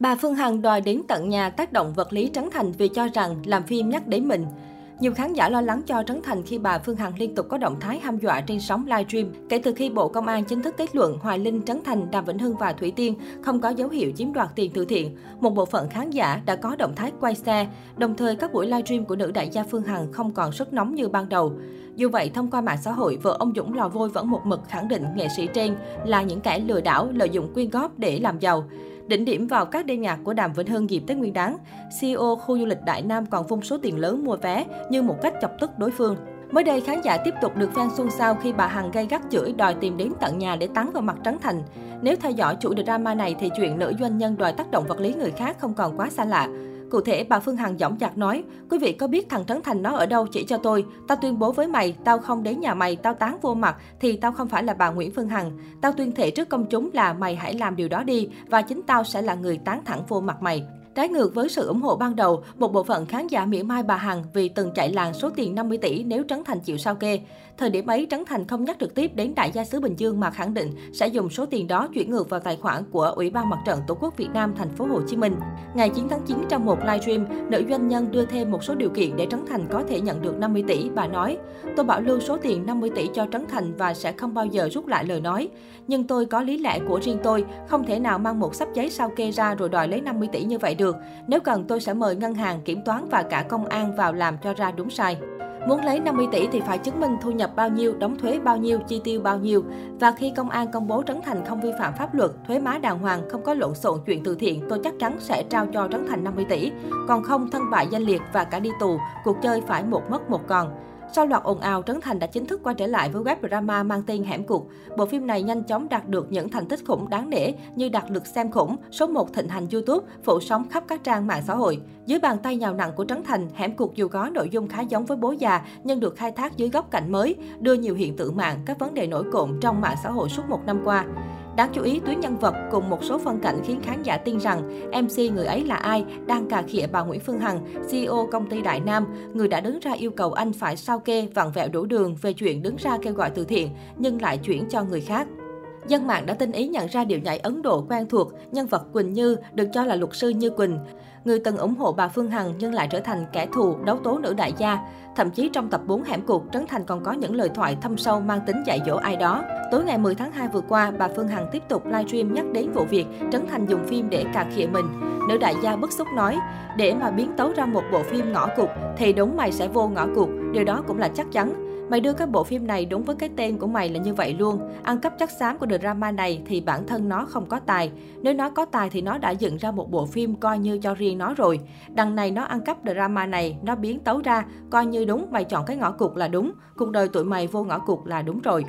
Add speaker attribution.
Speaker 1: Bà Phương Hằng đòi đến tận nhà tác động vật lý Trấn Thành vì cho rằng làm phim nhắc đến mình. Nhiều khán giả lo lắng cho Trấn Thành khi bà Phương Hằng liên tục có động thái hăm dọa trên sóng livestream. Kể từ khi Bộ Công an chính thức kết luận Hoài Linh, Trấn Thành, Đàm Vĩnh Hưng và Thủy Tiên không có dấu hiệu chiếm đoạt tiền từ thiện, một bộ phận khán giả đã có động thái quay xe. Đồng thời, các buổi livestream của nữ đại gia Phương Hằng không còn sức nóng như ban đầu. Dù vậy, thông qua mạng xã hội, vợ ông Dũng Lò Vôi vẫn một mực khẳng định nghệ sĩ trên là những kẻ lừa đảo lợi dụng quyên góp để làm giàu. Đỉnh điểm vào các đêm nhạc của Đàm Vĩnh Hưng dịp Tết Nguyên đán, CEO khu du lịch Đại Nam còn vung số tiền lớn mua vé như một cách chọc tức đối phương. Mới đây, khán giả tiếp tục được fan xôn xao khi bà Hằng gây gắt chửi đòi tìm đến tận nhà để tán vào mặt Trấn Thành. Nếu theo dõi chủ drama này thì chuyện nữ doanh nhân đòi tác động vật lý người khác không còn quá xa lạ. Cụ thể, bà Phương Hằng giọng chặt nói, quý vị có biết thằng Trấn Thành nó ở đâu chỉ cho tôi. Tao tuyên bố với mày, tao không đến nhà mày, tao tán vô mặt, thì tao không phải là bà Nguyễn Phương Hằng. Tao tuyên thệ trước công chúng là mày hãy làm điều đó đi, và chính tao sẽ là người tán thẳng vô mặt mày. Trái ngược với sự ủng hộ ban đầu, một bộ phận khán giả mỉa mai bà Hằng vì từng chạy làng số tiền 50 tỷ nếu Trấn Thành chịu sao kê. Thời điểm ấy, Trấn Thành không nhắc trực tiếp đến đại gia xứ Bình Dương mà khẳng định sẽ dùng số tiền đó chuyển ngược vào tài khoản của Ủy ban Mặt trận Tổ quốc Việt Nam thành phố Hồ Chí Minh. Ngày 9 tháng 9 trong một livestream, nữ doanh nhân đưa thêm một số điều kiện để Trấn Thành có thể nhận được 50 tỷ. Bà nói, tôi bảo lưu số tiền 50 tỷ cho Trấn Thành và sẽ không bao giờ rút lại lời nói. Nhưng tôi có lý lẽ của riêng tôi, không thể nào mang một sắp giấy sao kê ra rồi đòi lấy 50 tỷ như vậy được. Nếu cần tôi sẽ mời ngân hàng, kiểm toán và cả công an vào làm cho ra đúng sai. Muốn lấy 50 tỷ thì phải chứng minh thu nhập bao nhiêu, đóng thuế bao nhiêu, chi tiêu bao nhiêu. Và khi công an công bố Trấn Thành không vi phạm pháp luật, thuế má đàng hoàng, không có lộn xộn chuyện từ thiện, tôi chắc chắn sẽ trao cho Trấn Thành 50 tỷ. Còn không thân bại danh liệt và cả đi tù, cuộc chơi phải một mất một còn. Sau loạt ồn ào, Trấn Thành đã chính thức quay trở lại với web drama mang tên Hẻm Cục. Bộ phim này nhanh chóng đạt được những thành tích khủng đáng nể như đạt lực xem khủng, số 1 thịnh hành YouTube, phủ sóng khắp các trang mạng xã hội. Dưới bàn tay nhào nặng của Trấn Thành, Hẻm Cục dù có nội dung khá giống với Bố già nhưng được khai thác dưới góc cạnh mới, đưa nhiều hiện tượng mạng, các vấn đề nổi cộm trong mạng xã hội suốt một năm qua. Đáng chú ý, tuyến nhân vật cùng một số phân cảnh khiến khán giả tin rằng MC người ấy là ai đang cà khịa bà Nguyễn Phương Hằng, CEO công ty Đại Nam, người đã đứng ra yêu cầu anh phải sao kê vặn vẹo đủ đường về chuyện đứng ra kêu gọi từ thiện, nhưng lại chuyển cho người khác. Dân mạng đã tinh ý nhận ra điệu nhảy Ấn Độ quen thuộc, nhân vật Quỳnh Như được cho là luật sư Như Quỳnh. Người từng ủng hộ bà Phương Hằng nhưng lại trở thành kẻ thù đấu tố nữ đại gia. Thậm chí trong tập 4 hẻm cuộc, Trấn Thành còn có những lời thoại thâm sâu mang tính dạy dỗ ai đó. Tối ngày 10 tháng 2 vừa qua, bà Phương Hằng tiếp tục livestream nhắc đến vụ việc Trấn Thành dùng phim để cà khịa mình. Nữ đại gia bức xúc nói, để mà biến tấu ra một bộ phim ngõ cụt thì đúng mày sẽ vô ngõ cụt, điều đó cũng là chắc chắn. Mày đưa các bộ phim này đúng với cái tên của mày là như vậy luôn. Ăn cắp chắc xám của drama này thì bản thân nó không có tài. Nếu nó có tài thì nó đã dựng ra một bộ phim coi như cho riêng nó rồi. Đằng này nó ăn cắp drama này, nó biến tấu ra, coi như đúng mày chọn cái ngõ cụt là đúng. Cuộc đời tụi mày vô ngõ cụt là đúng rồi.